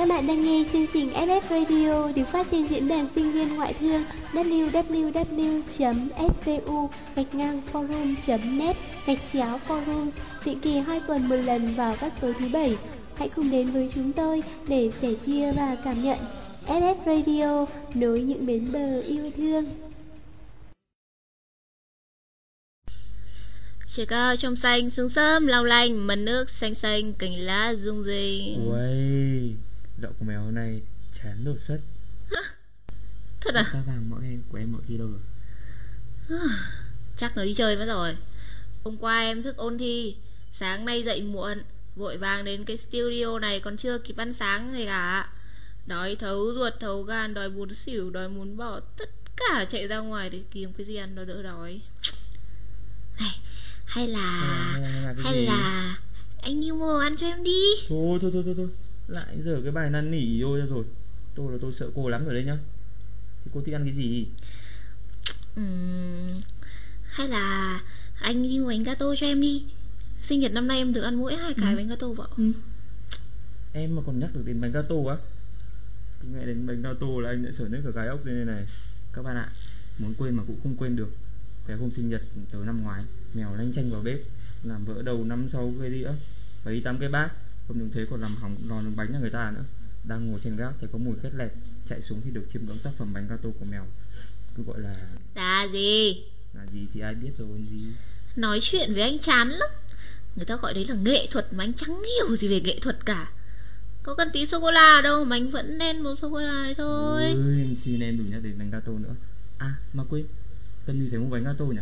Các bạn đang nghe chương trình FF Radio được phát trên diễn đàn sinh viên ngoại thương www.ftu gạch ngang forum.net gạch chéo forums định kỳ hai tuần một lần vào các tối thứ bảy. Hãy cùng đến với chúng tôi để sẻ chia và cảm nhận FF Radio nối những bến bờ yêu thương. Trời cao trong xanh, sương sớm, long lanh, mần nước xanh xanh, cành lá rung rinh. Uầy, giọng của mèo hôm nay chán đột xuất. Thật à? Các vàng mỗi em của em mọi khi đâu rồi? Chắc nó đi chơi mất rồi. Hôm qua em thức ôn thi, sáng nay dậy muộn, vội vàng đến cái studio này còn chưa kịp ăn sáng gì cả. Đói thấu ruột thấu gan, đói muốn xỉu, đói muốn bỏ tất cả chạy ra ngoài để kiếm cái gì ăn nó đỡ đói. Này, hay là Hay là- hay là hay là anh đi mua ăn cho em đi. Thôi thôi thôi thôi thôi Lại dở cái bài năn nỉ vô ra rồi. Tôi là tôi sợ cô lắm rồi đấy nhá. Thì cô thích ăn cái gì? Ừm, hay là anh đi mua bánh gato cho em đi. Sinh nhật năm nay em được ăn mỗi hai cái Ừ. bánh gato vợ. Em mà còn nhắc được đến bánh gato á. Nghe đến bánh gato là anh lại sở nhất cả cái ốc lên này. Các bạn ạ Muốn quên mà cũng không quên được. Cái hôm sinh nhật từ năm ngoái Mèo lanh chanh vào bếp Làm vỡ đầu năm sau cái đĩa Bảy tám cái bát Không những thế còn làm hỏng lò nướng bánh cho người ta nữa Đang ngồi trên gác thì có mùi khét lẹt Chạy xuống thì được chiêm ngưỡng tác phẩm bánh gato của mèo Cứ gọi là Là gì? là gì thì ai biết rồi gì Nói chuyện với anh chán lắm. Người ta gọi đấy là nghệ thuật mà anh chẳng hiểu gì về nghệ thuật cả. Có cần tí sô cô la đâu mà anh vẫn đen màu sô cô la thôi. Ôi, xin em đừng nhắc đến bánh gato nữa À mà quên Tân Nhi phải mua bánh gato nhỉ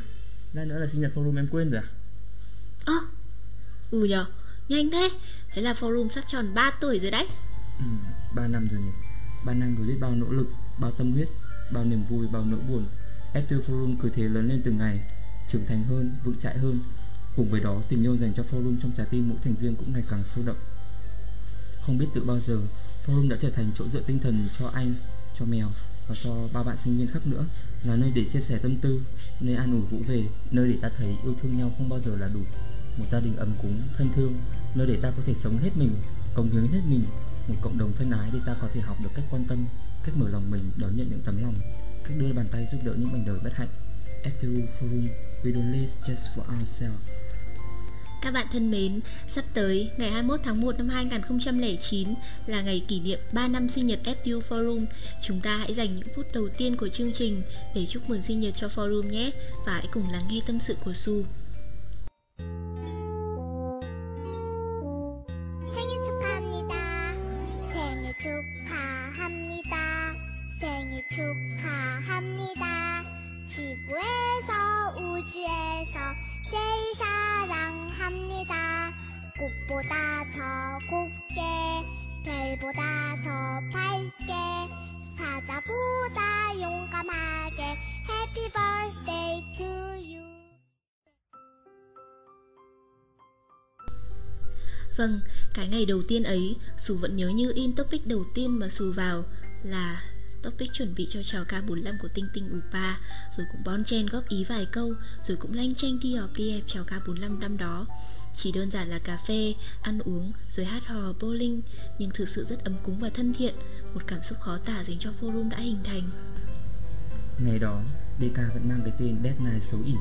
Lát nữa là sinh nhật forum em quên rồi à Ơ, ừ nhờ, nhanh thế. Thế là forum sắp tròn 3 tuổi rồi đấy. ừ, 3 năm rồi nhỉ. 3 năm rồi biết bao nỗ lực Bao tâm huyết Bao niềm vui Bao nỗi buồn. F2 Forum cứ thế lớn lên từng ngày Trưởng thành hơn Vững chãi hơn. Cùng với đó tình yêu dành cho forum trong trái tim mỗi thành viên cũng ngày càng sâu đậm. Không biết từ bao giờ Forum đã trở thành chỗ dựa tinh thần cho anh Cho mèo Và cho ba bạn sinh viên khác nữa. Là nơi để chia sẻ tâm tư Nơi an ủi vũ về Nơi để ta thấy yêu thương nhau không bao giờ là đủ. Một gia đình ấm cúng, thân thương Nơi để ta có thể sống hết mình Cống hiến hết mình Một cộng đồng thân ái để ta có thể học được cách quan tâm Cách mở lòng mình đón nhận những tấm lòng Cách đưa bàn tay giúp đỡ những mảnh đời bất hạnh After Forum We don't live just for ourselves Các bạn thân mến, sắp tới ngày 21 tháng 1 năm 2009 là ngày kỷ niệm 3 năm sinh nhật FTU Forum. Chúng ta hãy dành những phút đầu tiên của chương trình để chúc mừng sinh nhật cho Forum nhé và hãy cùng lắng nghe tâm sự của Su. 축하합니다. 지구에서 우주에서 제일 사랑합니다. 꽃보다 더 곱게, 별보다 더 밝게, 사자보다 용감하게, Happy birthday to you. Vâng, cái ngày đầu tiên ấy, Sù vẫn nhớ như in topic đầu tiên mà Sù vào là topic chuẩn bị cho chào K45 của Tinh Tinh Upa, rồi cũng bon chen góp ý vài câu, rồi cũng lanh tranh đi họp đi hẹp chào K45 năm đó. Chỉ đơn giản là cà phê, ăn uống, rồi hát hò, bowling, nhưng thực sự rất ấm cúng và thân thiện, một cảm xúc khó tả dành cho forum đã hình thành. Ngày đó, DK vẫn mang cái tên Dead Night xấu ỉ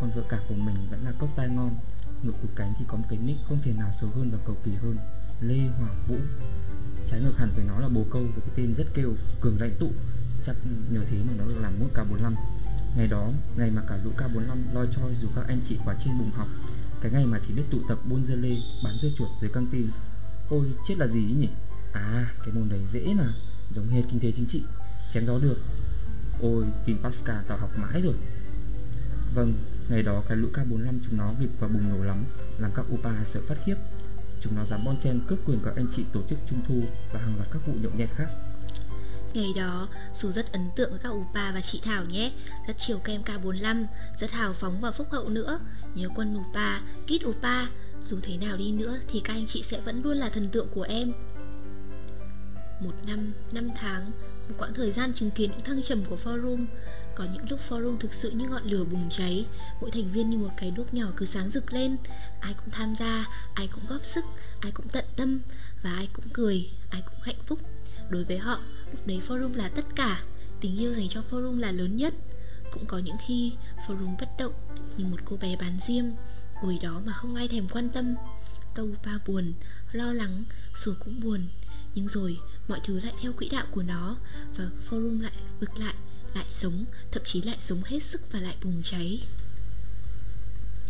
Còn vợ cả của mình vẫn là cốc tai ngon Ngược cụt cánh thì có một cái nick không thể nào xấu hơn và cầu kỳ hơn Lê Hoàng Vũ Trái ngược hẳn với nó là bồ câu với cái tên rất kêu Cường lãnh tụ. Chắc nhờ thế mà nó được làm mốt K45 Ngày đó, ngày mà cả lũ K45 loi choi dù các anh chị quá trên bùng học Cái ngày mà chỉ biết tụ tập buôn dưa lê, bán dưa chuột dưới căng tin. Ôi, chết là gì nhỉ? À, cái môn đấy dễ mà Giống hệt kinh tế chính trị. Chém gió được. Ôi, tin Pascal tao học mãi rồi. Vâng, ngày đó cái lũ K45 chúng nó nghịch và bùng nổ lắm Làm các Upa sợ phát khiếp. Chúng nó dám bon chen cướp quyền các anh chị tổ chức trung thu Và hàng loạt các vụ nhậu nhẹt khác. Ngày đó, Su rất ấn tượng với các Upa và chị Thảo nhé. Rất chiều kem K45, rất hào phóng và phúc hậu nữa. Nhớ quân Upa, kít Upa Dù thế nào đi nữa thì các anh chị sẽ vẫn luôn là thần tượng của em. Một năm, năm tháng Một quãng thời gian chứng kiến những thăng trầm của forum. Có những lúc forum thực sự như ngọn lửa bùng cháy. Mỗi thành viên như một cái đuốc nhỏ cứ sáng rực lên. Ai cũng tham gia, ai cũng góp sức, ai cũng tận tâm Và ai cũng cười, ai cũng hạnh phúc. Đối với họ, lúc đấy forum là tất cả. Tình yêu dành cho forum là lớn nhất. Cũng có những khi forum bất động Như một cô bé bán diêm Ngồi đó mà không ai thèm quan tâm. Câu ba buồn, lo lắng, sùa cũng buồn. Nhưng rồi mọi thứ lại theo quỹ đạo của nó Và forum lại vực lại, lại sống Thậm chí lại sống hết sức và lại bùng cháy.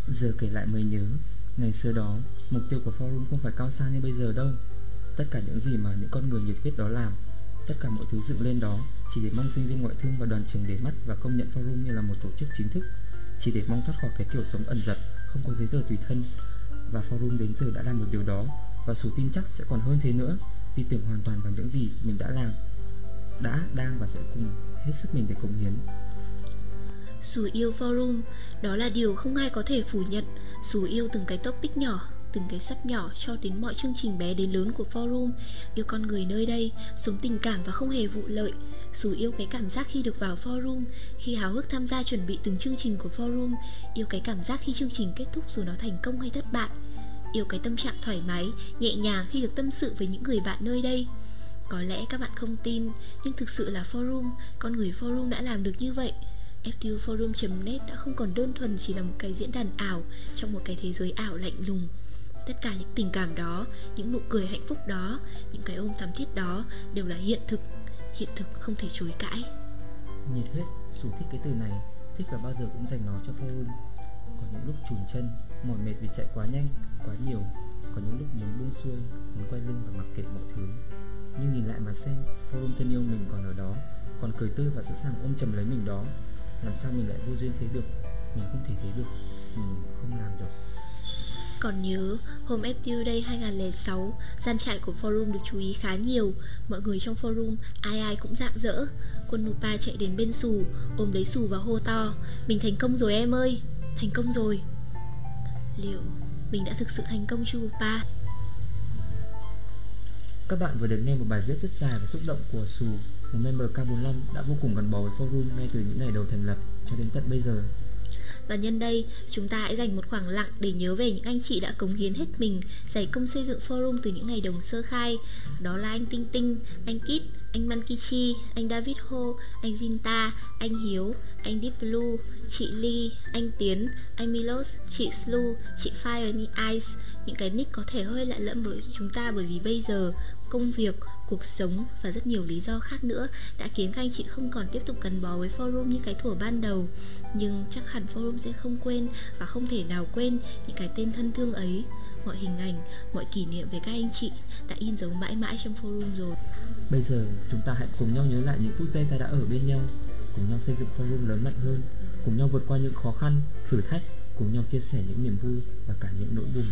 Giờ kể lại mới nhớ Ngày xưa đó Mục tiêu của forum không phải cao xa như bây giờ đâu. Tất cả những gì mà những con người nhiệt huyết đó làm Tất cả mọi thứ dựng lên đó Chỉ để mong sinh viên ngoại thương và đoàn trường để mắt Và công nhận forum như là một tổ chức chính thức. Chỉ để mong thoát khỏi cái kiểu sống ẩn dật Không có giấy tờ tùy thân. Và forum đến giờ đã làm được điều đó Và số tin chắc sẽ còn hơn thế nữa. Tin tưởng hoàn toàn vào những gì mình đã làm Đã, đang và sẽ cùng hết sức mình để cống hiến. Dù yêu forum Đó là điều không ai có thể phủ nhận. Dù yêu từng cái topic nhỏ Từng cái sắp nhỏ cho đến mọi chương trình bé đến lớn của forum Yêu con người nơi đây Sống tình cảm và không hề vụ lợi. Dù yêu cái cảm giác khi được vào forum Khi háo hức tham gia chuẩn bị từng chương trình của forum Yêu cái cảm giác khi chương trình kết thúc dù nó thành công hay thất bại. Yêu cái tâm trạng thoải mái, nhẹ nhàng khi được tâm sự với những người bạn nơi đây. Có lẽ các bạn không tin Nhưng thực sự là forum Con người forum đã làm được như vậy. FTUforum.net đã không còn đơn thuần chỉ là một cái diễn đàn ảo trong một cái thế giới ảo lạnh lùng. Tất cả những tình cảm đó, những nụ cười hạnh phúc đó, những cái ôm thắm thiết đó đều là hiện thực, hiện thực không thể chối cãi. Nhiệt huyết, Sù thích cái từ này, thích và bao giờ cũng dành nó cho forum. Có những lúc chùn chân, mỏi mệt vì chạy quá nhanh, quá nhiều, có những lúc muốn buông xuôi, muốn quay lưng và mặc kệ mọi thứ. Nhưng nhìn lại mà xem, forum thân yêu mình còn ở đó, còn cười tươi và sẵn sàng ôm chầm lấy mình đó làm sao mình lại vô duyên thế được? Mình không thể thế được. Mình không làm được. Còn nhớ, hôm FTU Day 2006, gian trại của forum được chú ý khá nhiều. Mọi người trong forum, ai ai cũng dạng dỡ Quân Nupa chạy đến bên Sù, ôm lấy Sù và hô to Mình thành công rồi em ơi, thành công rồi! Liệu mình đã thực sự thành công chưa Upa? Các bạn vừa được nghe một bài viết rất dài và xúc động của Sù một member K45 đã vô cùng gắn bó với forum ngay từ những ngày đầu thành lập cho đến tận bây giờ. Và nhân đây, chúng ta hãy dành một khoảng lặng để nhớ về những anh chị đã cống hiến hết mình, giải công xây dựng forum từ những ngày đầu sơ khai. Đó là anh Tinh Tinh, anh Kit, anh Mankichi, anh David Ho, anh jinta anh Hiếu, anh Deep Blue, chị Ly, anh Tiến, anh Milos, chị Slu, chị Fire Ice. Những cái nick có thể hơi lạ lẫm với chúng ta bởi vì bây giờ công việc, cuộc sống và rất nhiều lý do khác nữa đã khiến các anh chị không còn tiếp tục gắn bó với forum như cái thuở ban đầu. Nhưng chắc hẳn forum sẽ không quên và không thể nào quên những cái tên thân thương ấy. Mọi hình ảnh, mọi kỷ niệm về các anh chị đã in dấu mãi mãi trong forum rồi. Bây giờ chúng ta hãy cùng nhau nhớ lại những phút giây ta đã ở bên nhau, cùng nhau xây dựng forum lớn mạnh hơn, cùng nhau vượt qua những khó khăn, thử thách, cùng nhau chia sẻ những niềm vui và cả những nỗi buồn.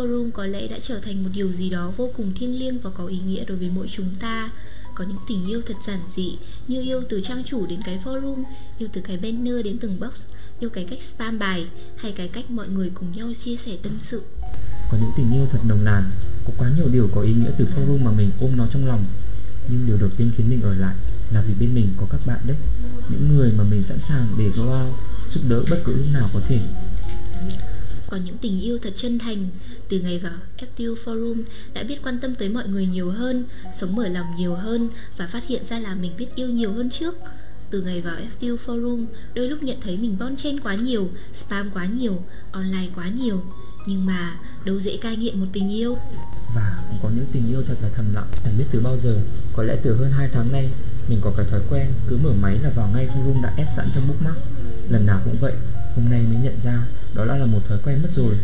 Forum có lẽ đã trở thành một điều gì đó vô cùng thiêng liêng và có ý nghĩa đối với mỗi chúng ta. Có những tình yêu thật giản dị, Như yêu từ trang chủ đến cái forum, Yêu từ cái banner đến từng box, Yêu cái cách spam bài, Hay cái cách mọi người cùng nhau chia sẻ tâm sự. Có những tình yêu thật nồng nàn, Có quá nhiều điều có ý nghĩa từ forum mà mình ôm nó trong lòng. Nhưng điều đầu tiên khiến mình ở lại Là vì bên mình có các bạn đấy, Những người mà mình sẵn sàng để go out, Giúp đỡ bất cứ lúc nào có thể. Có những tình yêu thật chân thành. Từ ngày vào FTU Forum, Đã biết quan tâm tới mọi người nhiều hơn, Sống mở lòng nhiều hơn Và phát hiện ra là mình biết yêu nhiều hơn trước. Từ ngày vào FTU Forum, Đôi lúc nhận thấy mình bon chen quá nhiều, Spam quá nhiều, Online quá nhiều. Nhưng mà đâu dễ cai nghiện một tình yêu. Và cũng có những tình yêu thật là thầm lặng, Chẳng biết từ bao giờ. Có lẽ từ hơn 2 tháng nay, Mình có cái thói quen Cứ mở máy là vào ngay forum đã ép sẵn trong bookmark. Lần nào cũng vậy, Hôm nay mới nhận ra. Đó đã là một thói quen mất rồi.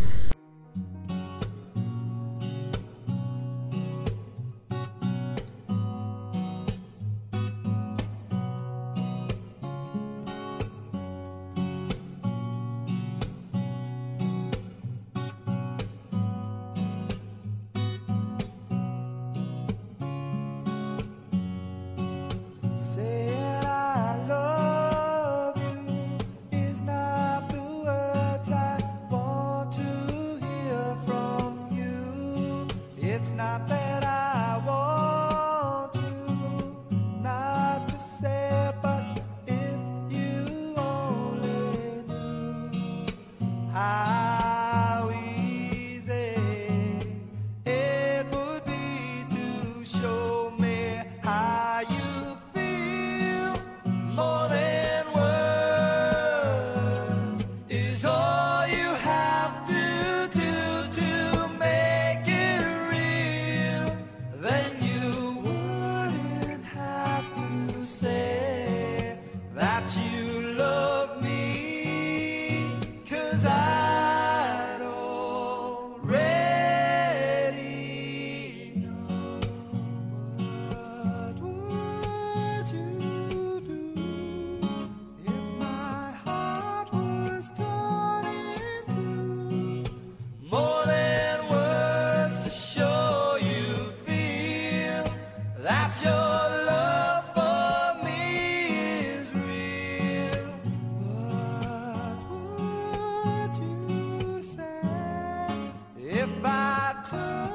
time.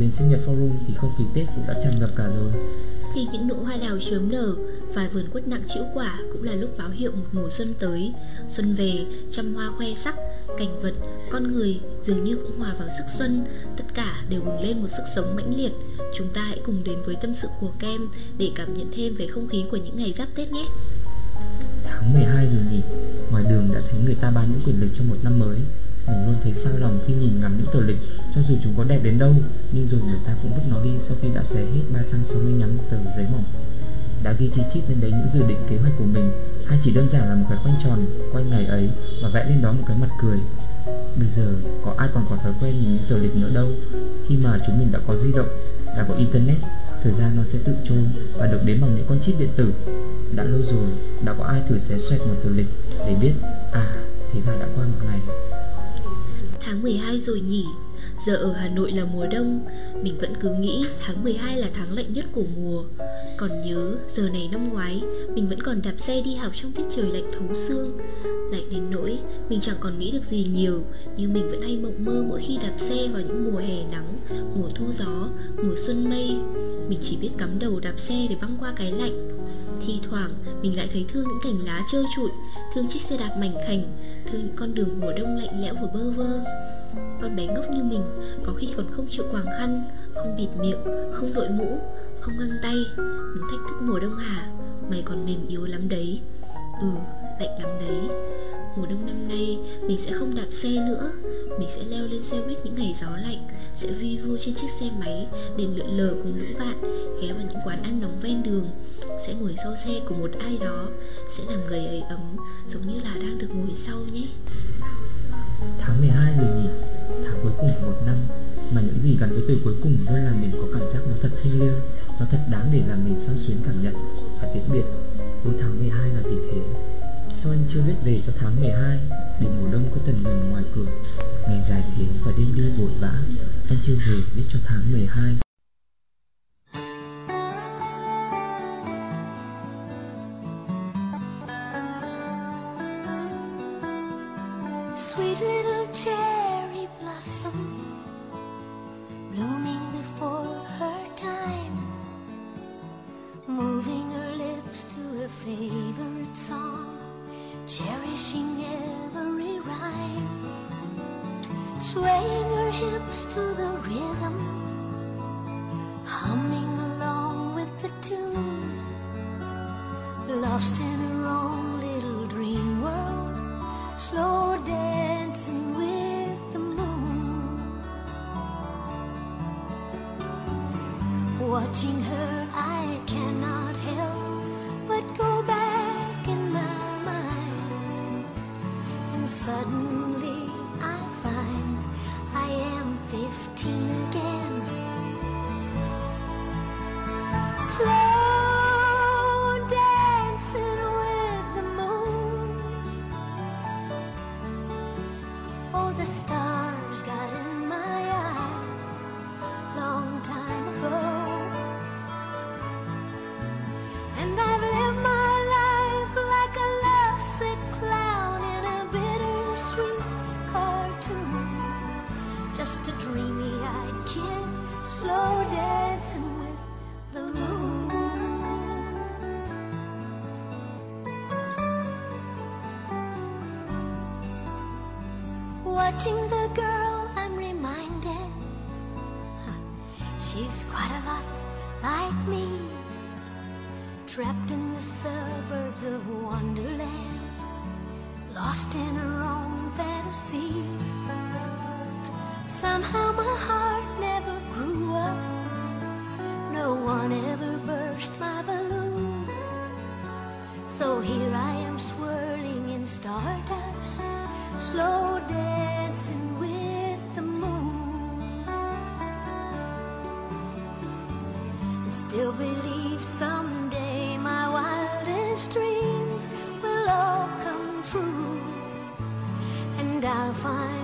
Đến sinh nhật forum thì không khí Tết cũng đã tràn ngập cả rồi. Khi những nụ hoa đào chớm nở Vài vườn quất nặng chịu quả Cũng là lúc báo hiệu một mùa xuân tới. Xuân về, trăm hoa khoe sắc Cảnh vật, con người Dường như cũng hòa vào sức xuân. Tất cả đều bừng lên một sức sống mãnh liệt. Chúng ta hãy cùng đến với tâm sự của Kem Để cảm nhận thêm về không khí của những ngày giáp Tết nhé. Tháng 12 rồi nhỉ. Ngoài đường đã thấy người ta bán những quyển lịch cho một năm mới mình luôn thấy sao lòng khi nhìn ngắm những tờ lịch, Cho dù chúng có đẹp đến đâu, Nhưng rồi người ta cũng vứt nó đi sau khi đã xé hết 365 tờ giấy mỏng. Đã ghi chi chít lên đấy những dự định kế hoạch của mình. Hay chỉ đơn giản là một cái khoanh tròn, Quanh ngày ấy và vẽ lên đó một cái mặt cười. Bây giờ, có ai còn có thói quen nhìn những tờ lịch nữa đâu. Khi mà chúng mình đã có di động, Đã có internet, Thời gian nó sẽ tự trôi và được đếm bằng những con chip điện tử. Đã lâu rồi, đã có ai thử xé xoẹt một tờ lịch Để biết à thế là đã qua một ngày. Tháng 12 rồi nhỉ? Giờ ở Hà Nội là mùa đông, Mình vẫn cứ nghĩ tháng 12 là tháng lạnh nhất của mùa. Còn nhớ, giờ này năm ngoái, Mình vẫn còn đạp xe đi học trong tiết trời lạnh thấu xương. Lạnh đến nỗi, Mình chẳng còn nghĩ được gì nhiều, Nhưng mình vẫn hay mộng mơ mỗi khi đạp xe vào những mùa hè nắng, Mùa thu gió, Mùa xuân mây. Mình chỉ biết cắm đầu đạp xe để băng qua cái lạnh. Thi thoảng, mình lại thấy thương những cành lá trơ trụi, Thương chiếc xe đạp mảnh khảnh, Thương những con đường mùa đông lạnh lẽo và bơ vơ. Con bé ngốc như mình, Có khi còn không chịu quàng khăn, Không bịt miệng, Không đội mũ, Không găng tay Muốn thách thức mùa đông hả Mày còn mềm yếu lắm đấy. Ừ lạnh lắm đấy. Mùa đông năm nay, mình sẽ không đạp xe nữa. Mình sẽ leo lên xe buýt những ngày gió lạnh, Sẽ vi vu trên chiếc xe máy Để lượn lờ cùng lũ bạn, Ghé vào những quán ăn nóng ven đường. Sẽ ngồi sau xe của một ai đó, Sẽ làm người ấy ấm, Giống như là đang được ngồi sau nhé. Tháng 12 rồi nhỉ? Tháng cuối cùng của một năm. Mà những gì gắn với từ cuối cùng luôn làm mình có cảm giác nó thật thiêng liêng, Nó thật đáng để làm mình sao xuyến cảm nhận Và tiễn biệt. Cuối tháng 12 là vì thế. Sao anh chưa biết về cho tháng 12 Để mùa đông có tần ngần ngoài cửa. Ngày dài thế và đêm đi vội vã. Anh chưa về biết cho tháng 12 Sweet little cherry blossom blooming before her time, moving her lips to her favorite song, cherishing every rhyme, swaying her hips to the rhythm, humming along with the tune, lost in 情和 dreams will all come true. And I'll find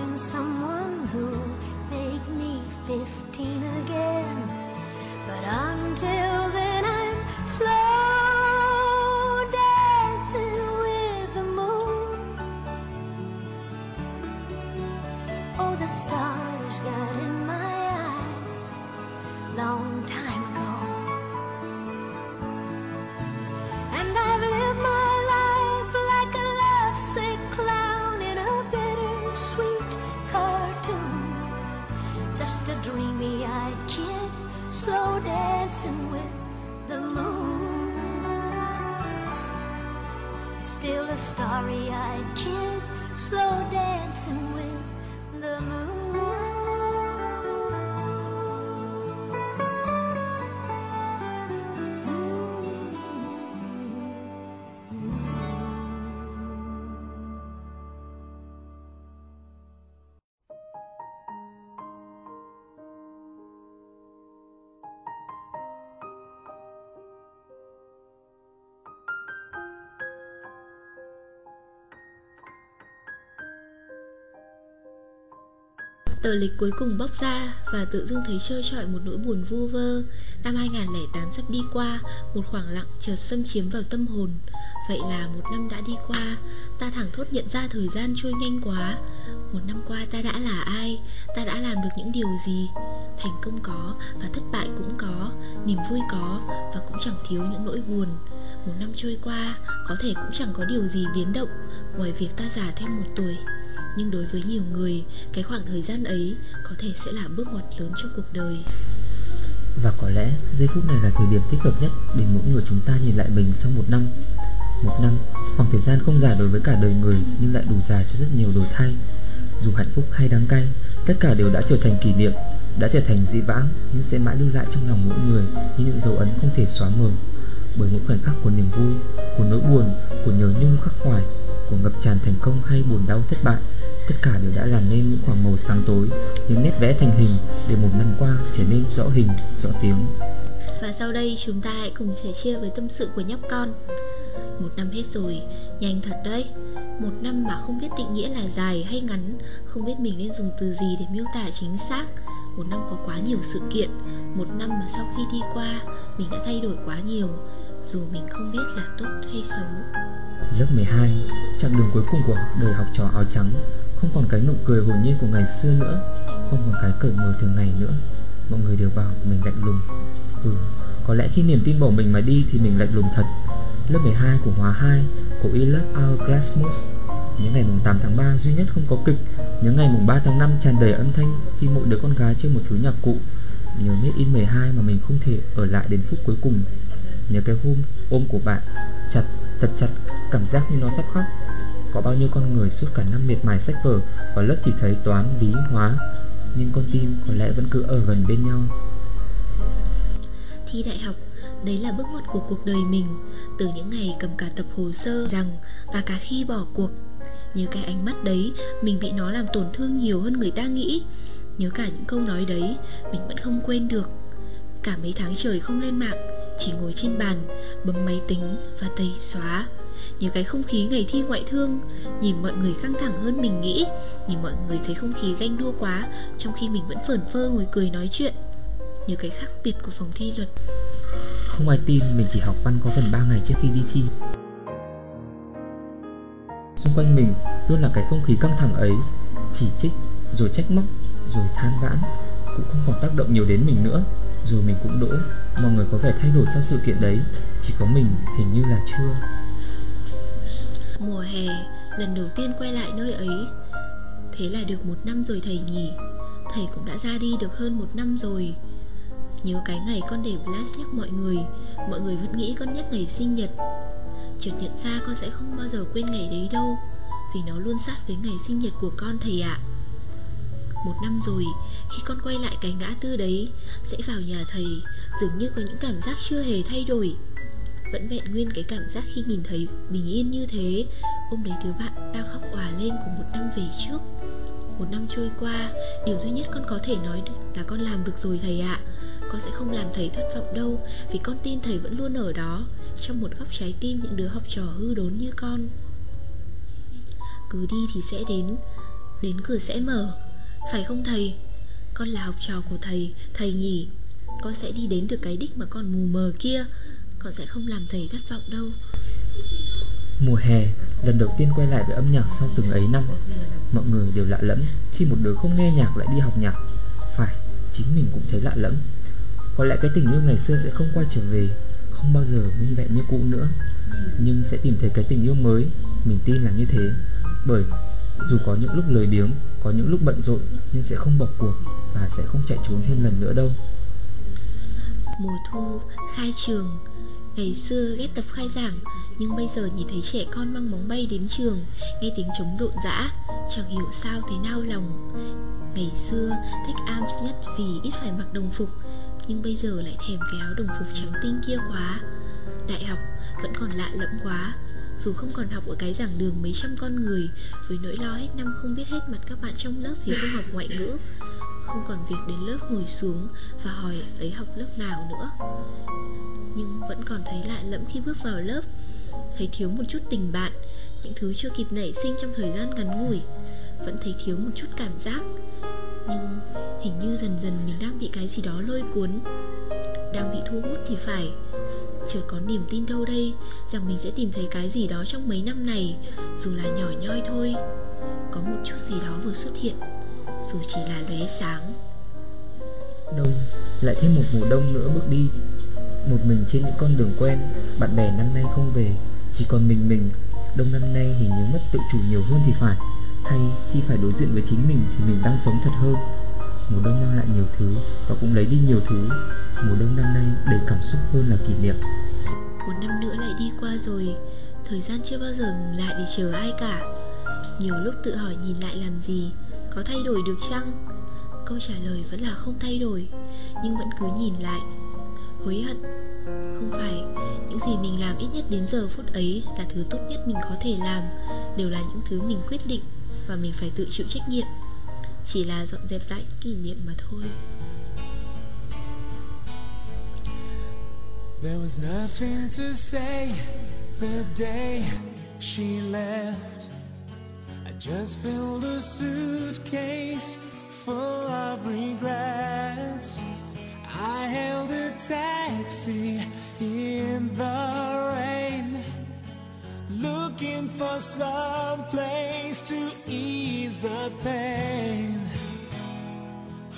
Tờ lịch cuối cùng bốc ra và tự dưng thấy trơ trọi một nỗi buồn vu vơ. Năm 2008 sắp đi qua, một khoảng lặng chợt xâm chiếm vào tâm hồn. Vậy là một năm đã đi qua, ta thẳng thốt nhận ra thời gian trôi nhanh quá. Một năm qua ta đã là ai, ta đã làm được những điều gì? Thành công có và thất bại cũng có, niềm vui có và cũng chẳng thiếu những nỗi buồn. Một năm trôi qua, có thể cũng chẳng có điều gì biến động. Ngoài việc ta già thêm một tuổi nhưng đối với nhiều người cái khoảng thời gian ấy có thể sẽ là bước ngoặt lớn trong cuộc đời. Và có lẽ giây phút này là thời điểm thích hợp nhất để mỗi người chúng ta nhìn lại mình sau một năm. Một năm, khoảng thời gian không dài đối với cả đời người nhưng lại đủ dài cho rất nhiều đổi thay. Dù hạnh phúc hay đắng cay, tất cả đều đã trở thành kỷ niệm, đã trở thành dĩ vãng nhưng sẽ mãi lưu lại trong lòng mỗi người như những dấu ấn không thể xóa mờ. Bởi mỗi khoảnh khắc của niềm vui, của nỗi buồn, của nhớ nhung khắc khoải, của ngập tràn thành công hay buồn đau thất bại Tất cả đều đã làm nên những khoảng màu sáng tối Những nét vẽ thành hình Để một năm qua trở nên rõ hình, rõ tiếng. Và sau đây chúng ta hãy cùng sẻ chia với tâm sự của nhóc con. Một năm hết rồi, nhanh thật đấy. Một năm mà không biết định nghĩa là dài hay ngắn Không biết mình nên dùng từ gì để miêu tả chính xác. Một năm có quá nhiều sự kiện Một năm mà sau khi đi qua Mình đã thay đổi quá nhiều Dù mình không biết là tốt hay xấu. Lớp 12 Chặng đường cuối cùng của đời học trò áo trắng không còn cái nụ cười hồn nhiên của ngày xưa nữa. Không còn cái cởi mở thường ngày nữa. Mọi người đều bảo mình lạnh lùng. Ừ, có lẽ khi niềm tin bỏ mình mà đi Thì mình lạnh lùng thật. Lớp 12 của Hóa 2 Của I Algrasmus. Những ngày mùng 8 tháng 3 duy nhất không có kịch. Những ngày mùng 3 tháng 5 tràn đầy âm thanh Khi mỗi đứa con gái chơi một thứ nhạc cụ. Nhớ Made in 12 mà mình không thể ở lại đến phút cuối cùng. Nhớ cái hôm ôm của bạn Chặt, thật chặt Cảm giác như nó sắp khóc. Có bao nhiêu con người suốt cả năm miệt mài sách vở Và lớp chỉ thấy toán, lý, hóa Nhưng con tim có lẽ vẫn cứ ở gần bên nhau. Thi đại học Đấy là bước ngoặt của cuộc đời mình. Từ những ngày cầm cả tập hồ sơ rằng Và cả khi bỏ cuộc Nhớ cái ánh mắt đấy Mình bị nó làm tổn thương nhiều hơn người ta nghĩ. Nhớ cả những câu nói đấy Mình vẫn không quên được. Cả mấy tháng trời không lên mạng Chỉ ngồi trên bàn Bấm máy tính và tẩy xóa. Nhớ cái không khí ngày thi ngoại thương Nhìn mọi người căng thẳng hơn mình nghĩ Nhìn mọi người thấy không khí ganh đua quá Trong khi mình vẫn phởn phơ ngồi cười nói chuyện. Nhớ cái khác biệt của phòng thi luật. Không ai tin mình chỉ học văn có gần 3 ngày trước khi đi thi. Xung quanh mình luôn là cái không khí căng thẳng ấy Chỉ trích, rồi trách móc, rồi than vãn Cũng không còn tác động nhiều đến mình nữa. Rồi mình cũng đỗ Mọi người có vẻ thay đổi sau sự kiện đấy Chỉ có mình hình như là chưa hè, lần đầu tiên quay lại nơi ấy. Thế là được một năm rồi thầy nhỉ? Thầy cũng đã ra đi được hơn một năm rồi. Nhớ cái ngày con để Blast nhắc mọi người Mọi người vẫn nghĩ con nhắc ngày sinh nhật. Chợt nhận ra con sẽ không bao giờ quên ngày đấy đâu Vì nó luôn sát với ngày sinh nhật của con thầy ạ. Một năm rồi, khi con quay lại cái ngã tư đấy Sẽ vào nhà thầy Dường như có những cảm giác chưa hề thay đổi vẫn vẹn nguyên cái cảm giác khi nhìn thấy bình yên như thế. Ôm lấy đứa bạn đang khóc òa lên của một năm về trước. Một năm trôi qua, Điều duy nhất con có thể nói là con làm được rồi thầy ạ. Con sẽ không làm thầy thất vọng đâu, Vì con tin thầy vẫn luôn ở đó, Trong một góc trái tim những đứa học trò hư đốn như con. Cứ đi thì sẽ đến Đến cửa sẽ mở. Phải không thầy? Con là học trò của thầy Thầy nhỉ? Con sẽ đi đến được cái đích mà con mù mờ kia con sẽ không làm thầy thất vọng đâu. Mùa hè, lần đầu tiên quay lại với âm nhạc sau từng ấy năm Mọi người đều lạ lẫm khi một đứa không nghe nhạc lại đi học nhạc. Phải, chính mình cũng thấy lạ lẫm. Có lẽ cái tình yêu ngày xưa sẽ không quay trở về Không bao giờ nguyên vẹn như cũ nữa. Nhưng sẽ tìm thấy cái tình yêu mới Mình tin là như thế. Bởi dù có những lúc lười biếng Có những lúc bận rộn Nhưng sẽ không bỏ cuộc Và sẽ không chạy trốn thêm lần nữa đâu. Mùa thu, khai trường Ngày xưa ghét tập khai giảng, Nhưng bây giờ nhìn thấy trẻ con mang bóng bay đến trường, Nghe tiếng trống rộn rã, Chẳng hiểu sao thấy nao lòng. Ngày xưa, thích arms nhất vì ít phải mặc đồng phục, Nhưng bây giờ lại thèm cái áo đồng phục trắng tinh kia quá. Đại học vẫn còn lạ lẫm quá, Dù không còn học ở cái giảng đường mấy trăm con người, Với nỗi lo hết năm không biết hết mặt các bạn trong lớp vì không học ngoại ngữ. Không còn việc đến lớp ngồi xuống và hỏi ấy học lớp nào nữa. Nhưng vẫn còn thấy lạ lẫm khi bước vào lớp. Thấy thiếu một chút tình bạn, Những thứ chưa kịp nảy sinh trong thời gian ngắn ngủi. Vẫn thấy thiếu một chút cảm giác. Nhưng Hình như dần dần mình đang bị cái gì đó lôi cuốn. Đang bị thu hút thì phải. Chợt có niềm tin đâu đây Rằng mình sẽ tìm thấy cái gì đó trong mấy năm này. Dù là nhỏ nhoi thôi. Có một chút gì đó vừa xuất hiện. Dù chỉ là lóe sáng. Đông Lại thêm một mùa đông nữa bước đi. Một mình trên những con đường quen Bạn bè năm nay không về. Chỉ còn mình mình Đông năm nay hình như mất tự chủ nhiều hơn thì phải. Hay khi phải đối diện với chính mình Thì mình đang sống thật hơn. Mùa đông mang lại nhiều thứ Và cũng lấy đi nhiều thứ. Mùa đông năm nay đầy cảm xúc hơn là kỷ niệm. Một năm nữa lại đi qua rồi Thời gian chưa bao giờ ngừng lại để chờ ai cả. Nhiều lúc tự hỏi nhìn lại làm gì có thay đổi được chăng? Câu trả lời vẫn là không thay đổi, Nhưng vẫn cứ nhìn lại. Hối hận. Không phải, Những gì mình làm ít nhất đến giờ phút ấy Là thứ tốt nhất mình có thể làm, Đều là những thứ mình quyết định Và mình phải tự chịu trách nhiệm. Chỉ là dọn dẹp lại kỷ niệm mà thôi. There was nothing to say the day she left. Just filled a suitcase full of regrets. I hailed a taxi in the rain, looking for some place to ease the pain.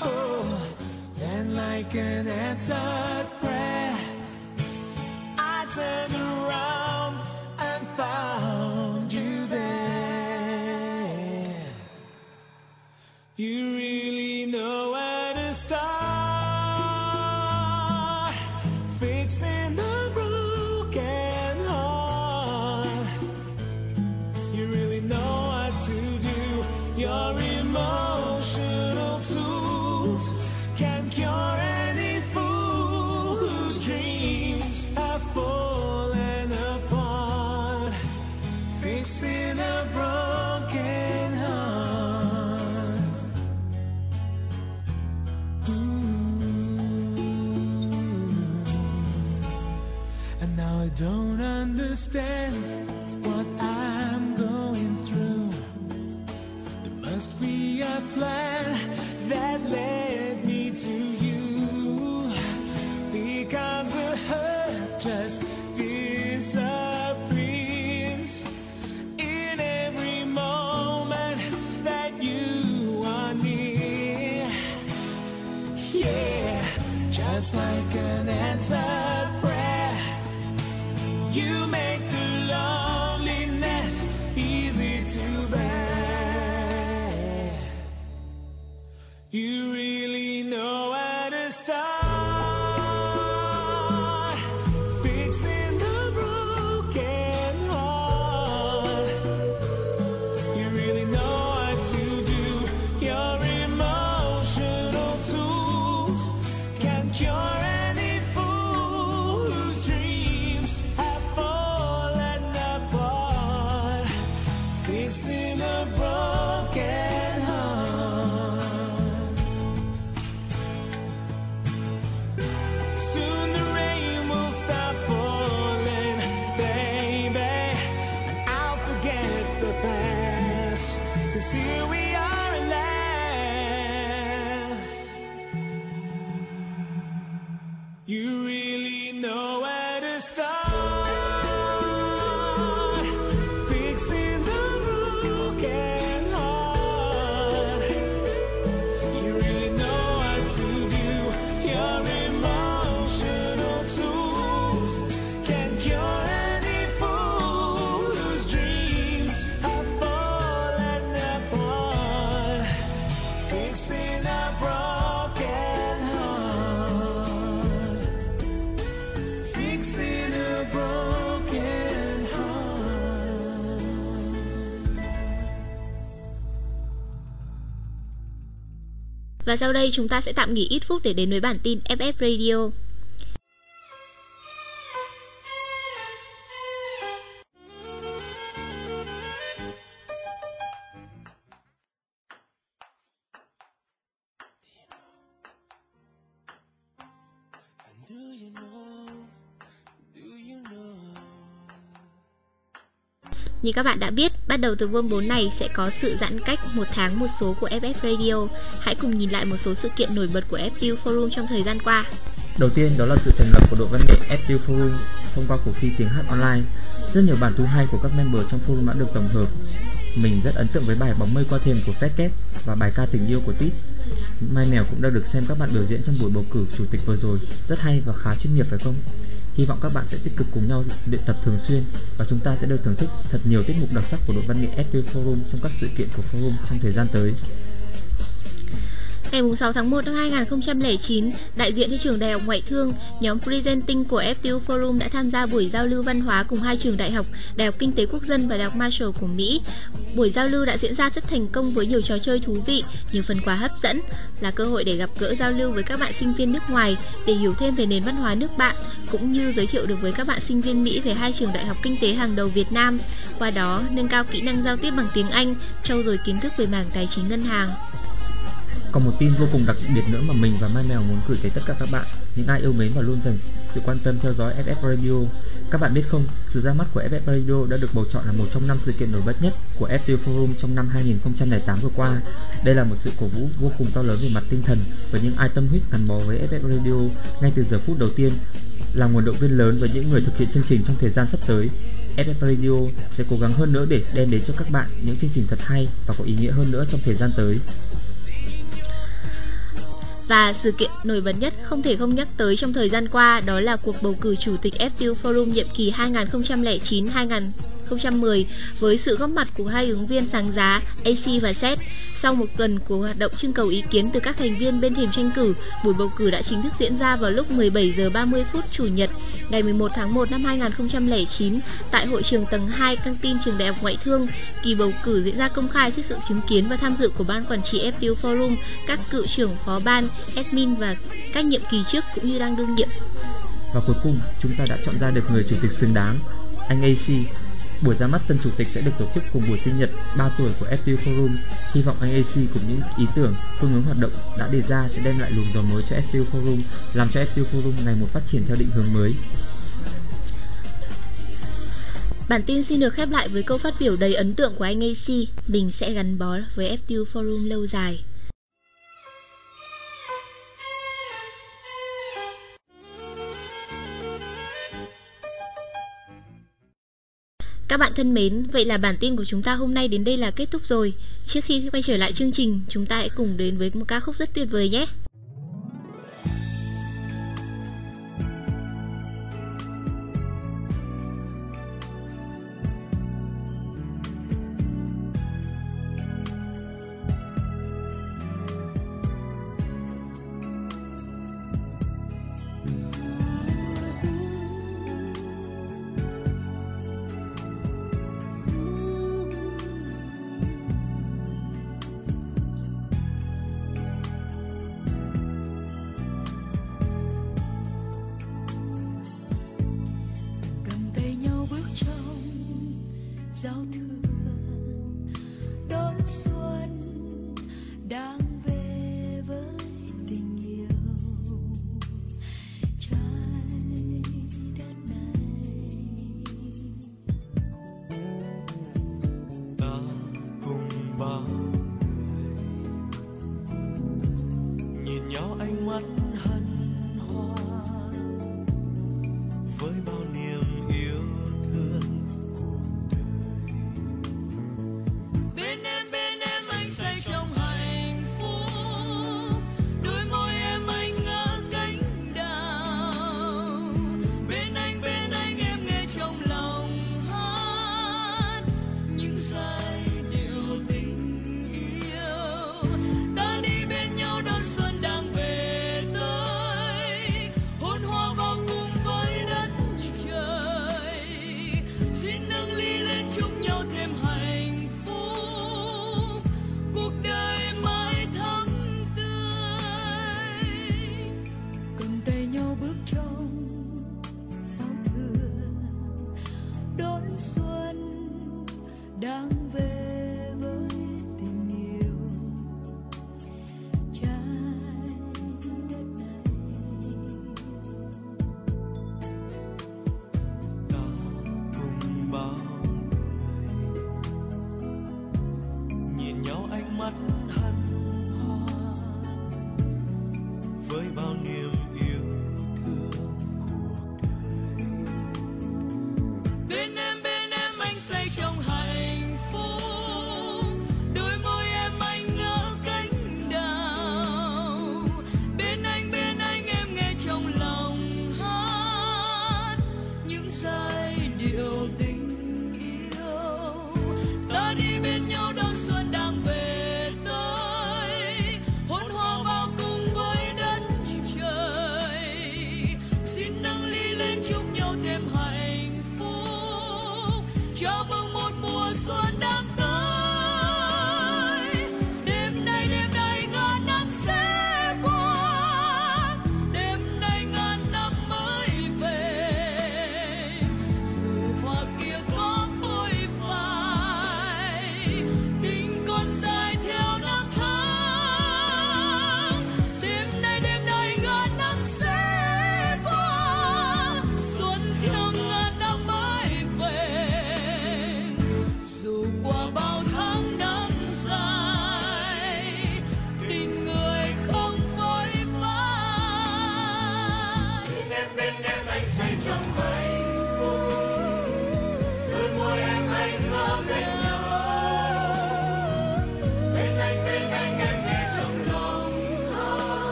Oh, then like an answered prayer. I turned around and found You really know where to start. Fixing the don't understand A broken heart. Và sau đây chúng ta sẽ tạm nghỉ ít phút để đến với bản tin FF Radio. Như các bạn đã biết, bắt đầu từ Vol 4 này sẽ có sự giãn cách một tháng một số của FF Radio. Hãy cùng nhìn lại một số sự kiện nổi bật của FPU Forum trong thời gian qua. Đầu tiên đó là sự thành lập của đội văn nghệ FPU Forum thông qua cuộc thi tiếng hát online. Rất nhiều bản thu hay của các member trong forum đã được tổng hợp. Mình rất ấn tượng với bài bóng mây qua thềm của Fat và bài ca tình yêu của Tít. Mai Mèo cũng đã được xem các bạn biểu diễn trong buổi bầu cử chủ tịch vừa rồi, rất hay và khá chuyên nghiệp phải không? Hy vọng các bạn sẽ tích cực cùng nhau luyện tập thường xuyên và chúng ta sẽ được thưởng thức thật nhiều tiết mục đặc sắc của đội văn nghệ FPU Forum trong các sự kiện của forum trong thời gian tới. Ngày 6 tháng 1 năm 2009, đại diện cho trường Đại học Ngoại thương, nhóm Presenting của FTU Forum đã tham gia buổi giao lưu văn hóa cùng hai trường đại học, Đại học Kinh tế Quốc dân và Đại học Marshall của Mỹ. Buổi giao lưu đã diễn ra rất thành công với nhiều trò chơi thú vị, nhiều phần quà hấp dẫn, là cơ hội để gặp gỡ giao lưu với các bạn sinh viên nước ngoài để hiểu thêm về nền văn hóa nước bạn, cũng như giới thiệu được với các bạn sinh viên Mỹ về hai trường đại học kinh tế hàng đầu Việt Nam. Qua đó, nâng cao kỹ năng giao tiếp bằng tiếng Anh, trau dồi kiến thức về mảng tài chính ngân hàng. Còn một tin vô cùng đặc biệt nữa mà mình và Mai Mèo muốn gửi tới tất cả các bạn, những ai yêu mến và luôn dành sự quan tâm theo dõi FF Radio. Các bạn biết không, sự ra mắt của FF Radio đã được bầu chọn là một trong năm sự kiện nổi bật nhất của FT Forum trong năm 2008 vừa qua. Đây là một sự cổ vũ vô cùng to lớn về mặt tinh thần với những ai tâm huyết gắn bó với FF Radio ngay từ giờ phút đầu tiên, là nguồn động viên lớn với những người thực hiện chương trình trong thời gian sắp tới. FF Radio sẽ cố gắng hơn nữa để đem đến cho các bạn những chương trình thật hay và có ý nghĩa hơn nữa trong thời gian tới. Và sự kiện nổi bật nhất không thể không nhắc tới trong thời gian qua đó là cuộc bầu cử chủ tịch FTU Forum nhiệm kỳ 2009-2010 với sự góp mặt của hai ứng viên sáng giá AC và Set. Sau một tuần của hoạt động trưng cầu ý kiến từ các thành viên bên thềm tranh cử, buổi bầu cử đã chính thức diễn ra vào lúc 17 giờ 30 phút chủ nhật ngày 11 tháng 1 năm 2009 tại hội trường tầng 2 căng tin trường Đại học Ngoại thương. Kỳ bầu cử diễn ra công khai trước sự chứng kiến và tham dự của ban quản trị FPU Forum, các cựu trưởng phó ban, admin và các nhiệm kỳ trước cũng như đang đương nhiệm. Và cuối cùng, chúng ta đã chọn ra được người chủ tịch xứng đáng, anh AC Buổi ra mắt tân chủ tịch sẽ được tổ chức cùng buổi sinh nhật 3 tuổi của FPU Forum. Hy vọng anh AC cùng những ý tưởng, phương hướng hoạt động đã đề ra sẽ đem lại luồng gió mới cho FPU Forum, làm cho FPU Forum ngày một phát triển theo định hướng mới. Bản tin xin được khép lại với câu phát biểu đầy ấn tượng của anh AC. Mình sẽ gắn bó với FTU Forum lâu dài. Các bạn thân mến, vậy là bản tin của chúng ta hôm nay đến đây là kết thúc rồi. Trước khi quay trở lại chương trình, chúng ta hãy cùng đến với một ca khúc rất tuyệt vời nhé.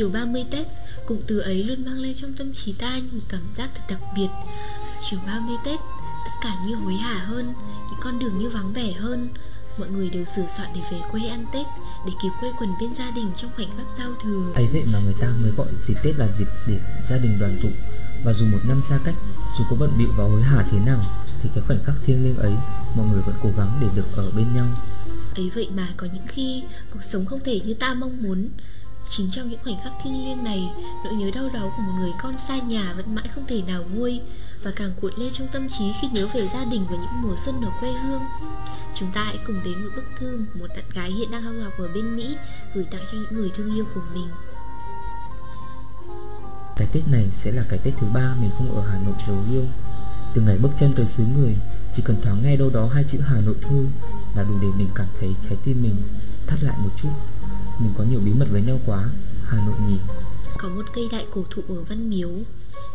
Chiều 30 Tết, cụm từ ấy luôn mang lên trong tâm trí ta một cảm giác thật đặc biệt. Chiều 30 Tết, tất cả như hối hả hơn, những con đường như vắng vẻ hơn. Mọi người đều sửa soạn để về quê ăn Tết, để kịp quây quần bên gia đình trong khoảnh khắc giao thừa. ấy vậy mà người ta mới gọi dịp Tết là dịp để gia đình đoàn tụ và dù một năm xa cách dù có bận bịu và hối hả thế nào thì cái khoảnh khắc thiêng liêng ấy mọi người vẫn cố gắng để được ở bên nhau Ấy vậy mà có những khi cuộc sống không thể như ta mong muốn Chính trong những khoảnh khắc thiêng liêng này, Nỗi nhớ đau đớn của một người con xa nhà vẫn mãi không thể nào nguôi Và càng cuộn lên trong tâm trí khi nhớ về gia đình và những mùa xuân ở quê hương. Chúng ta hãy cùng đến một bức thư Một bạn gái hiện đang học học ở bên Mỹ Gửi tặng cho những người thương yêu của mình. Cái Tết này sẽ là cái Tết thứ ba mình không ở Hà Nội dấu yêu. Từ ngày bước chân tới xứ người, chỉ cần thoáng nghe đâu đó hai chữ Hà Nội thôi là đủ để mình cảm thấy trái tim mình thắt lại một chút mình có nhiều bí mật với nhau quá. Hà Nội nhỉ? Có một cây đại cổ thụ ở Văn Miếu.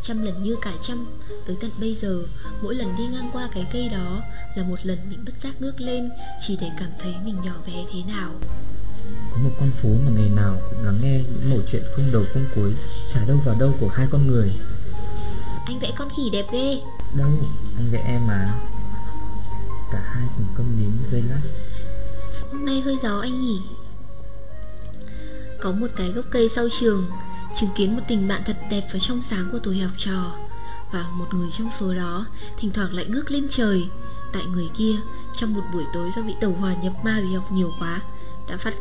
Trăm lần như cả trăm. Tới tận bây giờ Mỗi lần đi ngang qua cái cây đó Là một lần mình bất giác ngước lên Chỉ để cảm thấy mình nhỏ bé thế nào. Có một con phố mà ngày nào cũng lắng nghe những mẩu chuyện không đầu không cuối chả đâu vào đâu của hai con người. Anh vẽ con khỉ đẹp ghê. Đâu anh vẽ em mà. Cả hai cùng câm nín giây lát. Hôm nay hơi gió anh nhỉ có một cái gốc cây sau trường, Chứng kiến một tình bạn thật đẹp và trong sáng của tuổi học trò. Và một người trong số đó Thỉnh thoảng lại ngước lên trời. Tại người kia, Trong một buổi tối do bị tẩu hòa nhập ma vì học nhiều quá, Đã phát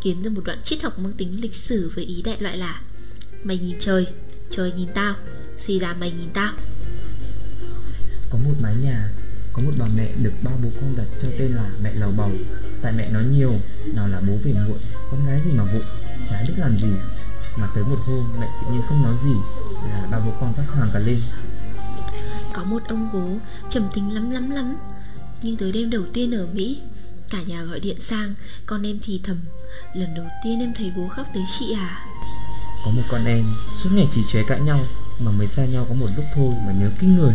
kiến ra một đoạn triết học mang tính lịch sử với ý đại loại là Mày nhìn trời Trời nhìn tao, Suy ra mày nhìn tao. Có một mái nhà, có một bà mẹ được ba bố con đặt cho tên là mẹ lầu bầu tại mẹ nói nhiều nào là bố về muộn, con gái gì mà vụng chả biết làm gì mà tới một hôm mẹ tự nhiên không nói gì là ba bố con phát hoàng cả lên. Có một ông bố trầm tính lắm lắm lắm Nhưng tới đêm đầu tiên ở Mỹ Cả nhà gọi điện sang Con em thì thầm Lần đầu tiên em thấy bố khóc đấy chị à? Có một con em suốt ngày chỉ chế cãi nhau mà mới xa nhau có một lúc thôi mà nhớ kinh người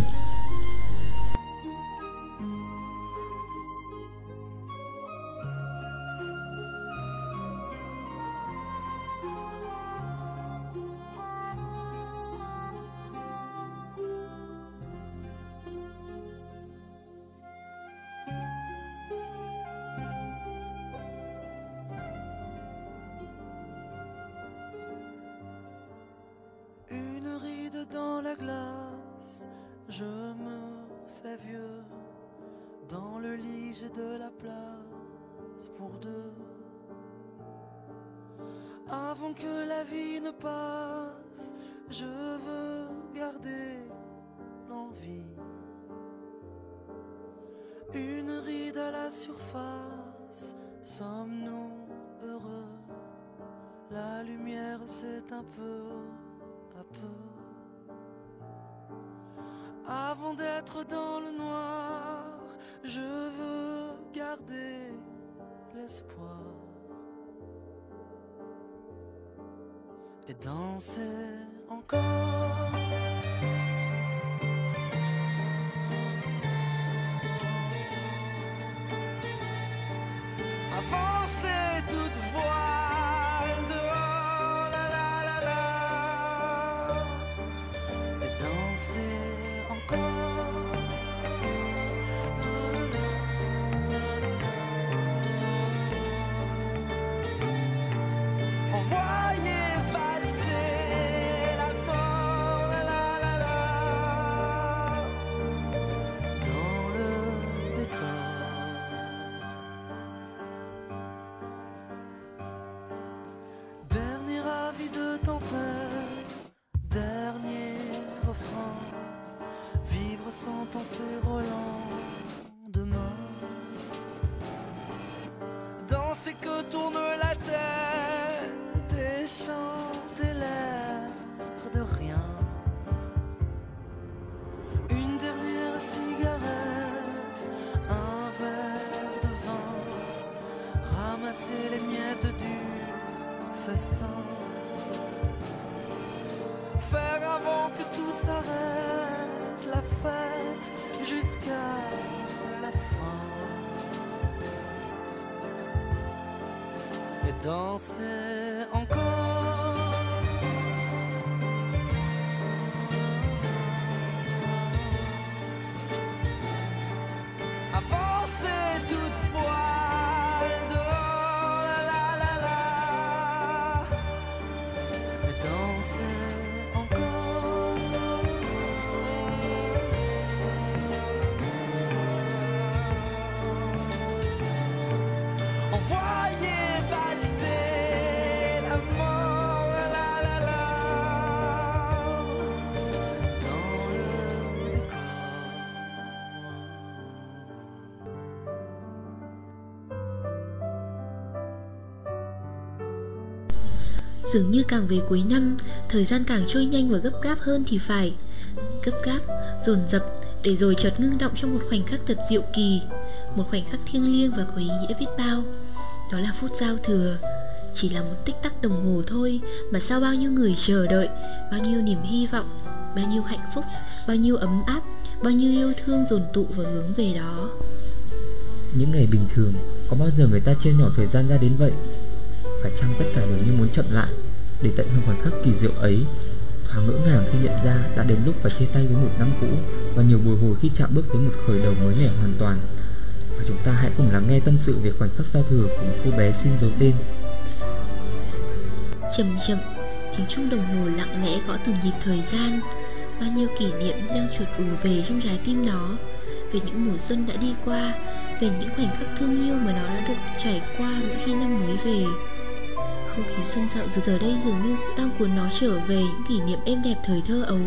je me fais vieux. Dans le lit, j'ai de la place pour deux. Avant que la vie ne passe, je veux garder l'envie. Une ride à la surface, sommes-nous heureux? La lumière s'éteint peu à peu. Avant d'être dans le noir, je veux garder l'espoir. Et danser encore. Danser que tourne la tête et chanter l'air de rien. Une dernière cigarette, un verre de vin. Ramasser les miettes du festin. Faire avant que tout s'arrête, la fête jusqu'à danser Dường như càng về cuối năm, thời gian càng trôi nhanh và gấp gáp hơn thì phải. Gấp gáp, dồn dập, để rồi chợt ngưng động trong một khoảnh khắc thật diệu kỳ, một khoảnh khắc thiêng liêng và có ý nghĩa biết bao. Đó là phút giao thừa, chỉ là một tích tắc đồng hồ thôi mà sao bao nhiêu người chờ đợi, bao nhiêu niềm hy vọng, bao nhiêu hạnh phúc, bao nhiêu ấm áp, bao nhiêu yêu thương dồn tụ và hướng về đó. Những ngày bình thường Có bao giờ người ta chia nhỏ thời gian ra đến vậy Phải chăng tất cả đều như muốn chậm lại để tận hưởng khoảnh khắc kỳ diệu ấy Thoáng ngỡ ngàng khi nhận ra Đã đến lúc phải chia tay với một năm cũ Và nhiều bồi hồi khi chạm bước tới một khởi đầu mới mẻ hoàn toàn. Và chúng ta hãy cùng lắng nghe tâm sự về khoảnh khắc giao thừa Của một cô bé xin giấu tên. Chậm chậm, tiếng chuông đồng hồ lặng lẽ gõ từng nhịp thời gian. Bao nhiêu kỷ niệm đang chuột ù về trong trái tim nó. Về những mùa xuân đã đi qua Về những khoảnh khắc thương yêu mà nó đã được trải qua mỗi khi năm mới về. Không khí xuân dạo giờ giờ đây dường như đang cuốn nó trở về những kỷ niệm êm đẹp thời thơ ấu.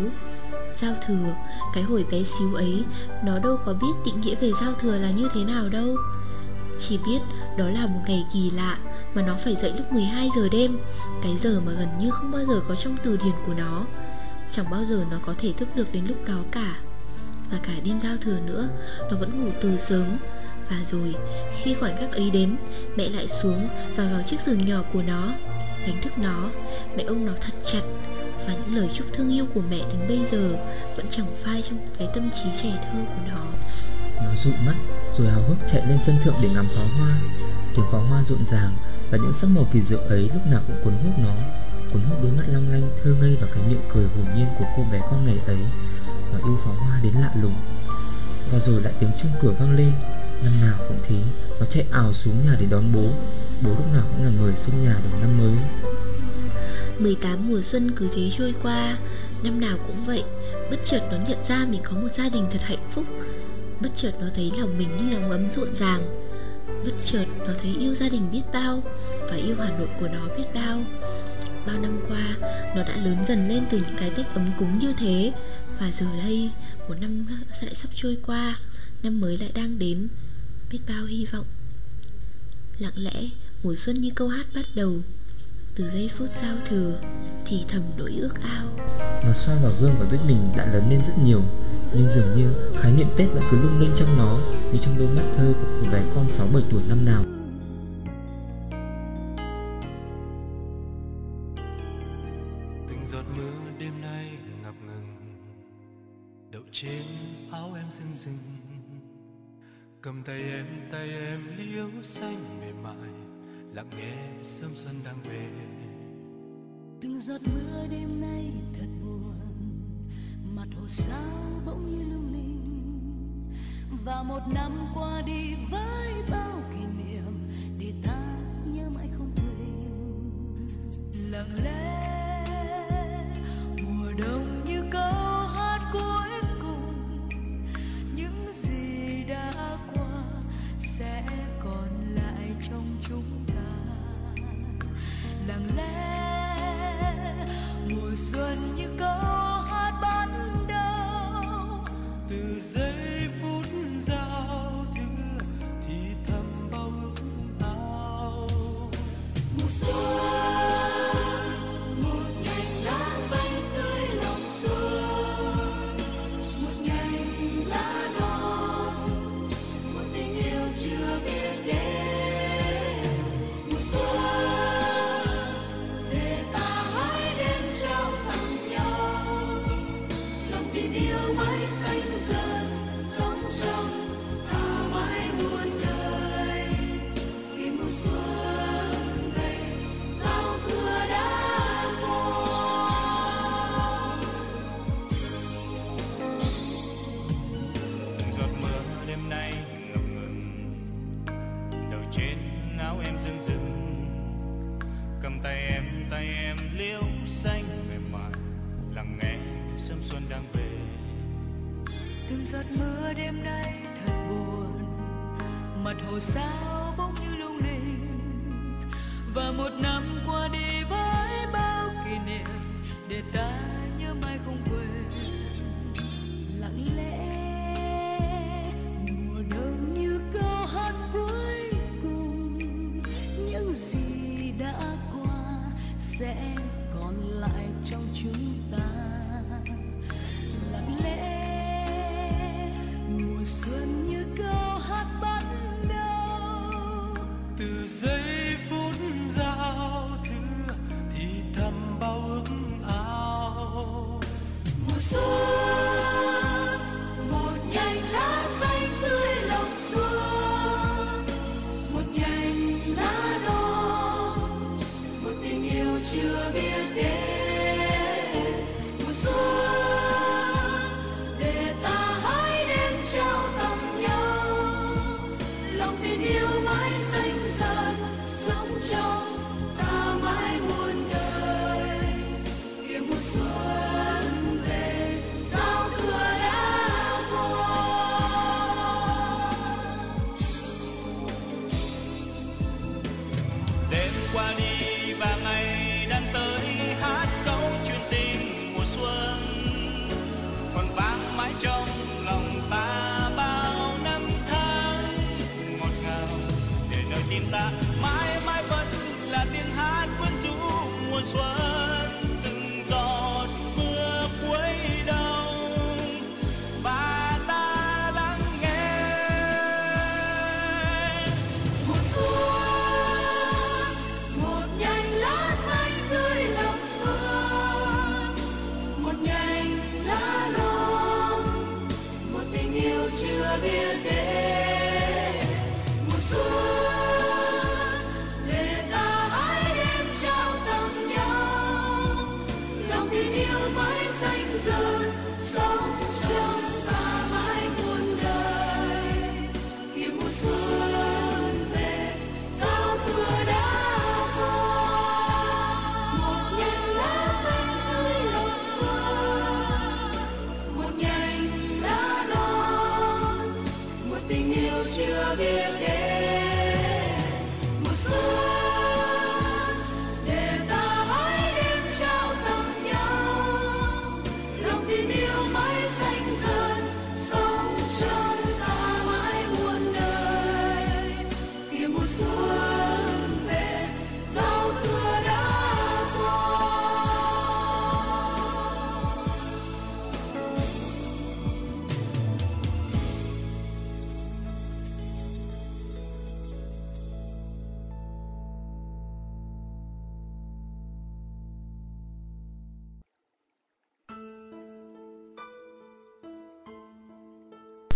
Giao thừa, cái hồi bé xíu ấy Nó đâu có biết định nghĩa về giao thừa là như thế nào đâu. Chỉ biết đó là một ngày kỳ lạ Mà nó phải dậy lúc 12 giờ đêm Cái giờ mà gần như không bao giờ có trong từ điển của nó. Chẳng bao giờ nó có thể thức được đến lúc đó cả. Và cả đêm giao thừa nữa Nó vẫn ngủ từ sớm và rồi, khi khoảnh khắc ấy đến, Mẹ lại xuống và vào chiếc giường nhỏ của nó. Đánh thức nó, Mẹ ôm nó thật chặt Và những lời chúc thương yêu của mẹ đến bây giờ Vẫn chẳng phai trong cái tâm trí trẻ thơ của nó. Nó dụi mắt, rồi hào hức chạy lên sân thượng để ngắm pháo hoa. Tiếng pháo hoa rộn ràng Và những sắc màu kỳ diệu ấy lúc nào cũng cuốn hút nó, Cuốn hút đôi mắt long lanh, thơ ngây và cái miệng cười hồn nhiên của cô bé con ngày ấy. Nó yêu pháo hoa đến lạ lùng. Và rồi lại tiếng chuông cửa vang lên. Năm nào cũng thế, Nó chạy ào xuống nhà để đón bố. Bố lúc nào cũng là người xung nhà đón năm mới. Mười tám mùa xuân cứ thế trôi qua, Năm nào cũng vậy. Bất chợt nó nhận ra mình có một gia đình thật hạnh phúc. Bất chợt nó thấy lòng mình như là ấm rộn ràng. Bất chợt nó thấy yêu gia đình biết bao Và yêu Hà Nội của nó biết bao. Bao năm qua, Nó đã lớn dần lên từ những cái Tết ấm cúng như thế. Và giờ đây, Một năm lại sắp trôi qua. Năm mới lại đang đến. Biết bao hy vọng. Lặng lẽ mùa xuân như câu hát bắt đầu. Từ giây phút giao thừa Thì thầm nỗi ước ao. Nó soi vào gương và biết mình đã lớn lên rất nhiều Nhưng dường như khái niệm Tết vẫn cứ lung linh trong nó Như trong đôi mắt thơ của cô bé con 6-7 tuổi năm nào. Từng giọt mưa đêm nay ngập ngừng đậu trên áo em rưng rưng cầm tay em tay em liễu xanh mềm mại, lặng nghe sớm xuân đang về. Từng giọt mưa đêm nay thật buồn, mặt hồ sao bỗng như lung linh. Và một năm qua đi với bao kỷ niệm, để ta nhớ mãi không quên. Lặng lẽ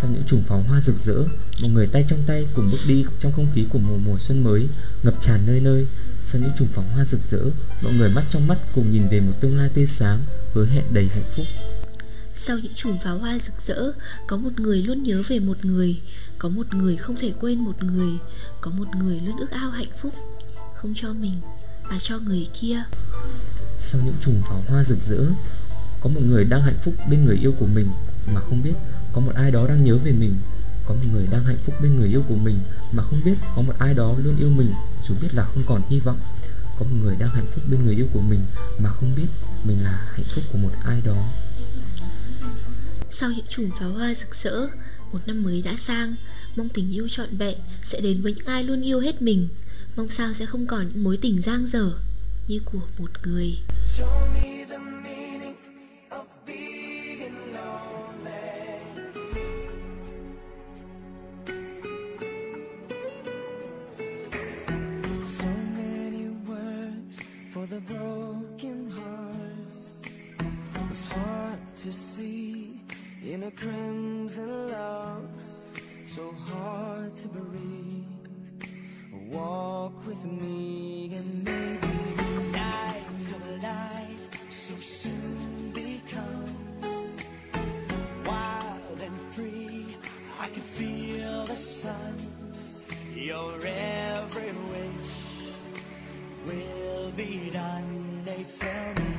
Sau những chùm pháo hoa rực rỡ Mọi người tay trong tay cùng bước đi Trong không khí của mùa mùa xuân mới Ngập tràn nơi nơi. Sau những chùm pháo hoa rực rỡ Mọi người mắt trong mắt cùng nhìn về một tương lai tươi sáng Hứa hẹn đầy hạnh phúc. Sau những chùm pháo hoa rực rỡ Có một người luôn nhớ về một người Có một người không thể quên một người Có một người luôn ước ao hạnh phúc Không cho mình Mà cho người kia. Sau những chùm pháo hoa rực rỡ Có một người đang hạnh phúc bên người yêu của mình Mà không biết có một ai đó đang nhớ về mình. Có một người đang hạnh phúc bên người yêu của mình Mà không biết có một ai đó luôn yêu mình Dù biết là không còn hy vọng. Có một người đang hạnh phúc bên người yêu của mình Mà không biết mình là hạnh phúc của một ai đó. Sau những chùm pháo hoa rực rỡ Một năm mới đã sang Mong tình yêu trọn vẹn Sẽ đến với những ai luôn yêu hết mình. Mong sao sẽ không còn những mối tình giang dở Như của một người. Show me in a crimson love. So hard to breathe. Walk with me and maybe nights of light so soon become wild and free. I can feel the sun. Your every wish will be done. They tell me,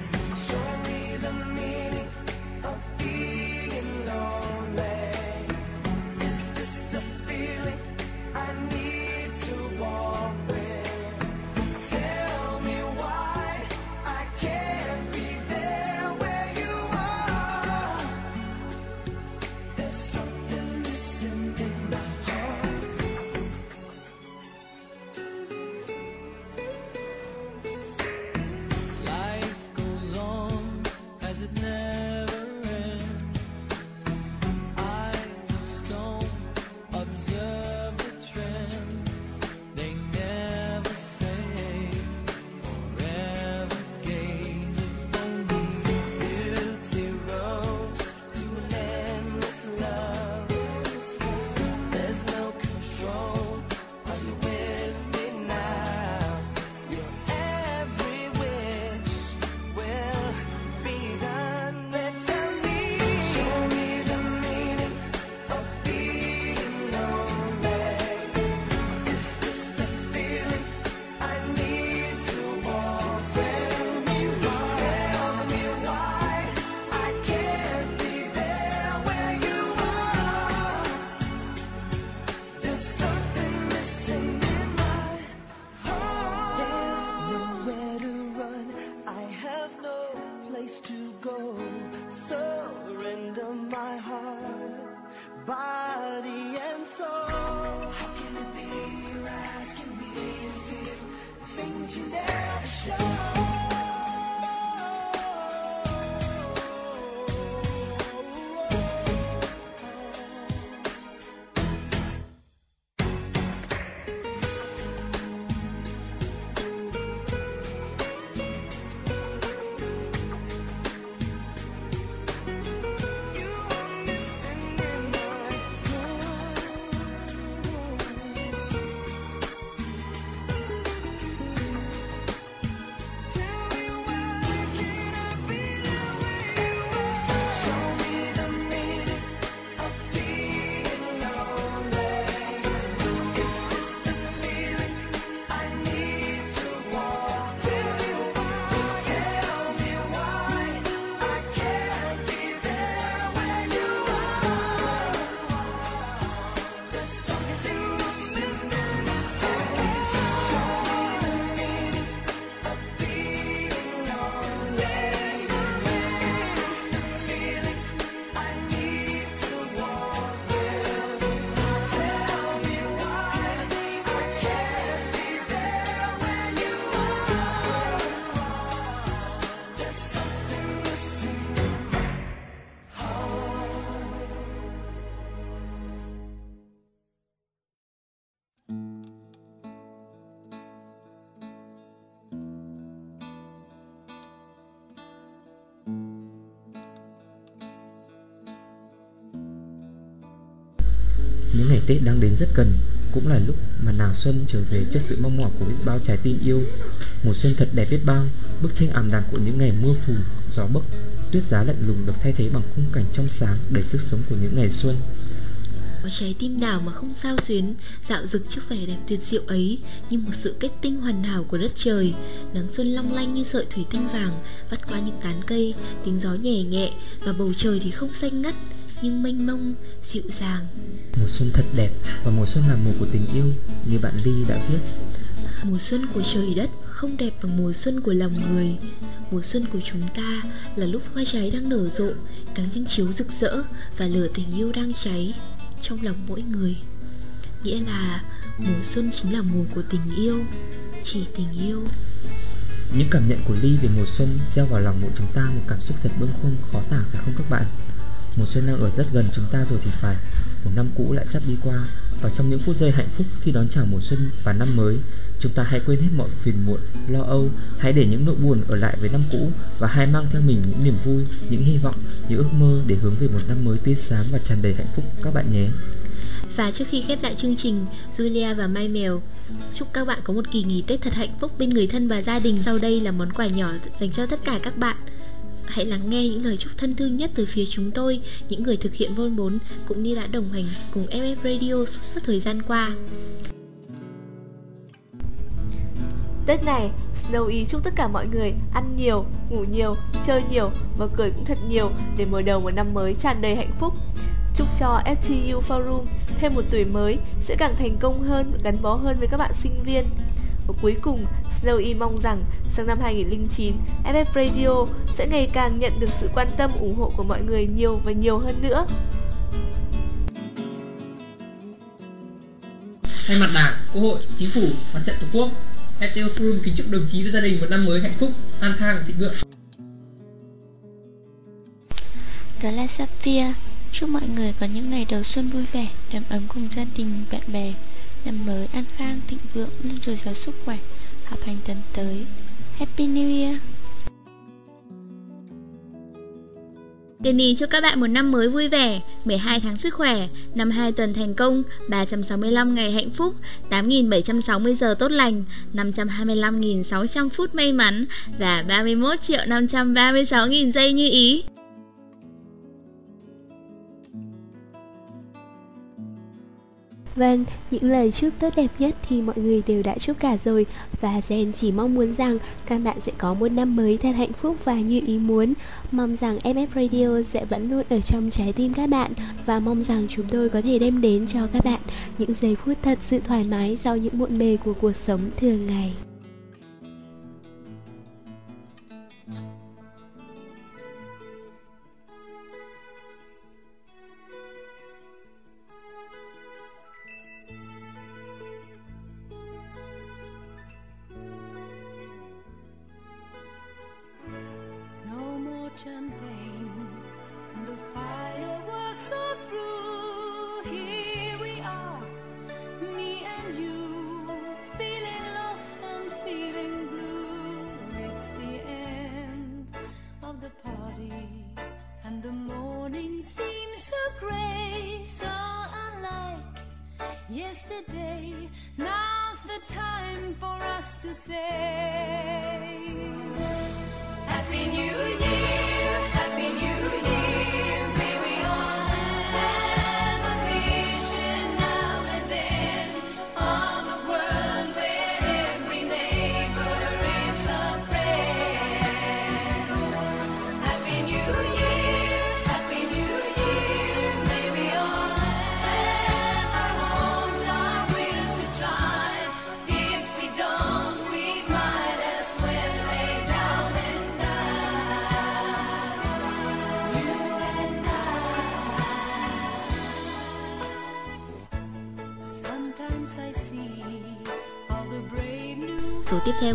Tết đang đến rất gần. Cũng là lúc mà nàng xuân trở về trước sự mong mỏi của biết bao trái tim yêu. Mùa xuân thật đẹp biết bao. Bức tranh ảm đạm của những ngày mưa phùn, gió bấc Tuyết giá lạnh lùng được thay thế bằng khung cảnh trong sáng Đầy sức sống của những ngày xuân. Có trái tim nào mà không sao xuyến Dạo rực trước vẻ đẹp tuyệt diệu ấy Như một sự kết tinh hoàn hảo của đất trời? Nắng xuân long lanh như sợi thủy tinh vàng Vắt qua những tán cây Tiếng gió nhẹ nhẹ Và bầu trời thì không xanh ngắt. Nhưng mênh mông, dịu dàng. Mùa xuân thật đẹp Và mùa xuân là mùa của tình yêu Như bạn Ly đã viết. Mùa xuân của trời đất không đẹp bằng mùa xuân của lòng người. Mùa xuân của chúng ta là lúc hoa trái đang nở rộ Cánh trăng chiếu rực rỡ Và lửa tình yêu đang cháy trong lòng mỗi người. Nghĩa là mùa xuân chính là mùa của tình yêu Chỉ tình yêu. Những cảm nhận của Ly về mùa xuân gieo vào lòng mỗi chúng ta một cảm xúc thật bâng khuâng khó tả phải không các bạn Mùa xuân đang ở rất gần chúng ta rồi thì phải Một năm cũ lại sắp đi qua Và trong những phút giây hạnh phúc khi đón chào mùa xuân và năm mới Chúng ta hãy quên hết mọi phiền muộn, lo âu Hãy để những nỗi buồn ở lại với năm cũ Và hãy mang theo mình những niềm vui, những hy vọng, những ước mơ Để hướng về một năm mới tươi sáng và tràn đầy hạnh phúc các bạn nhé và trước khi khép lại chương trình, Julia và Mai Mèo chúc các bạn có một kỳ nghỉ Tết thật hạnh phúc bên người thân và gia đình. Sau đây là món quà nhỏ dành cho tất cả các bạn. Hãy lắng nghe những lời chúc thân thương nhất từ phía chúng tôi, những người thực hiện vôn bốn cũng như đã đồng hành cùng FF Radio suốt thời gian qua. Tết này, Snowy chúc tất cả mọi người ăn nhiều, ngủ nhiều, chơi nhiều và cười cũng thật nhiều để mở đầu một năm mới tràn đầy hạnh phúc. Chúc cho FTU Forum thêm một tuổi mới sẽ càng thành công hơn, gắn bó hơn với các bạn sinh viên. Và cuối cùng, Snowy mong rằng sang năm 2009, FF Radio sẽ ngày càng nhận được sự quan tâm ủng hộ của mọi người nhiều và nhiều hơn nữa. Thay mặt Đảng, Quốc hội, Chính phủ, Mặt trận Tổ quốc, FTO Forum kính chúc đồng chí và gia đình một năm mới hạnh phúc, an khang, thịnh vượng. Đó là Sapphire. Chúc mọi người có những ngày đầu xuân vui vẻ, đầm ấm cùng gia đình, bạn bè. Năm mới an khang, thịnh vượng, luôn dồi dào sức khỏe. Học hành tuần tới. Happy New Year! Kenny chúc các bạn một năm mới vui vẻ, 12 tháng sức khỏe, năm 2 tuần thành công, 365 ngày hạnh phúc, 8.760 giờ tốt lành, 525.600 phút may mắn và 31 triệu 536.000 giây như ý. Vâng, những lời chúc tốt đẹp nhất thì mọi người đều đã chúc cả rồi. Và Gen chỉ mong muốn rằng các bạn sẽ có một năm mới thật hạnh phúc và như ý muốn. Mong rằng FF Radio sẽ vẫn luôn ở trong trái tim các bạn Và mong rằng chúng tôi có thể đem đến cho các bạn những giây phút thật sự thoải mái sau những muộn bề của cuộc sống thường ngày.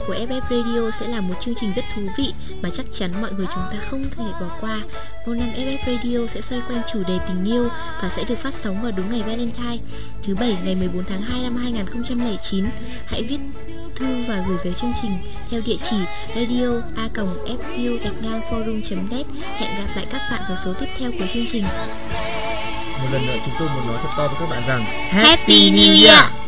Của FF Radio sẽ là một chương trình rất thú vị mà chắc chắn mọi người chúng ta không thể bỏ qua. Vô năm FF Radio sẽ xoay quanh chủ đề tình yêu và sẽ được phát sóng vào đúng ngày Valentine, thứ bảy ngày 14 tháng 2 năm 2009. Hãy viết thư và gửi về chương trình theo địa chỉ radio a fq gạch ngang forum.net. Hẹn gặp lại các bạn vào số tiếp theo của chương trình. Một lần nữa chúng tôi muốn nói thật to với các bạn rằng Happy New Year!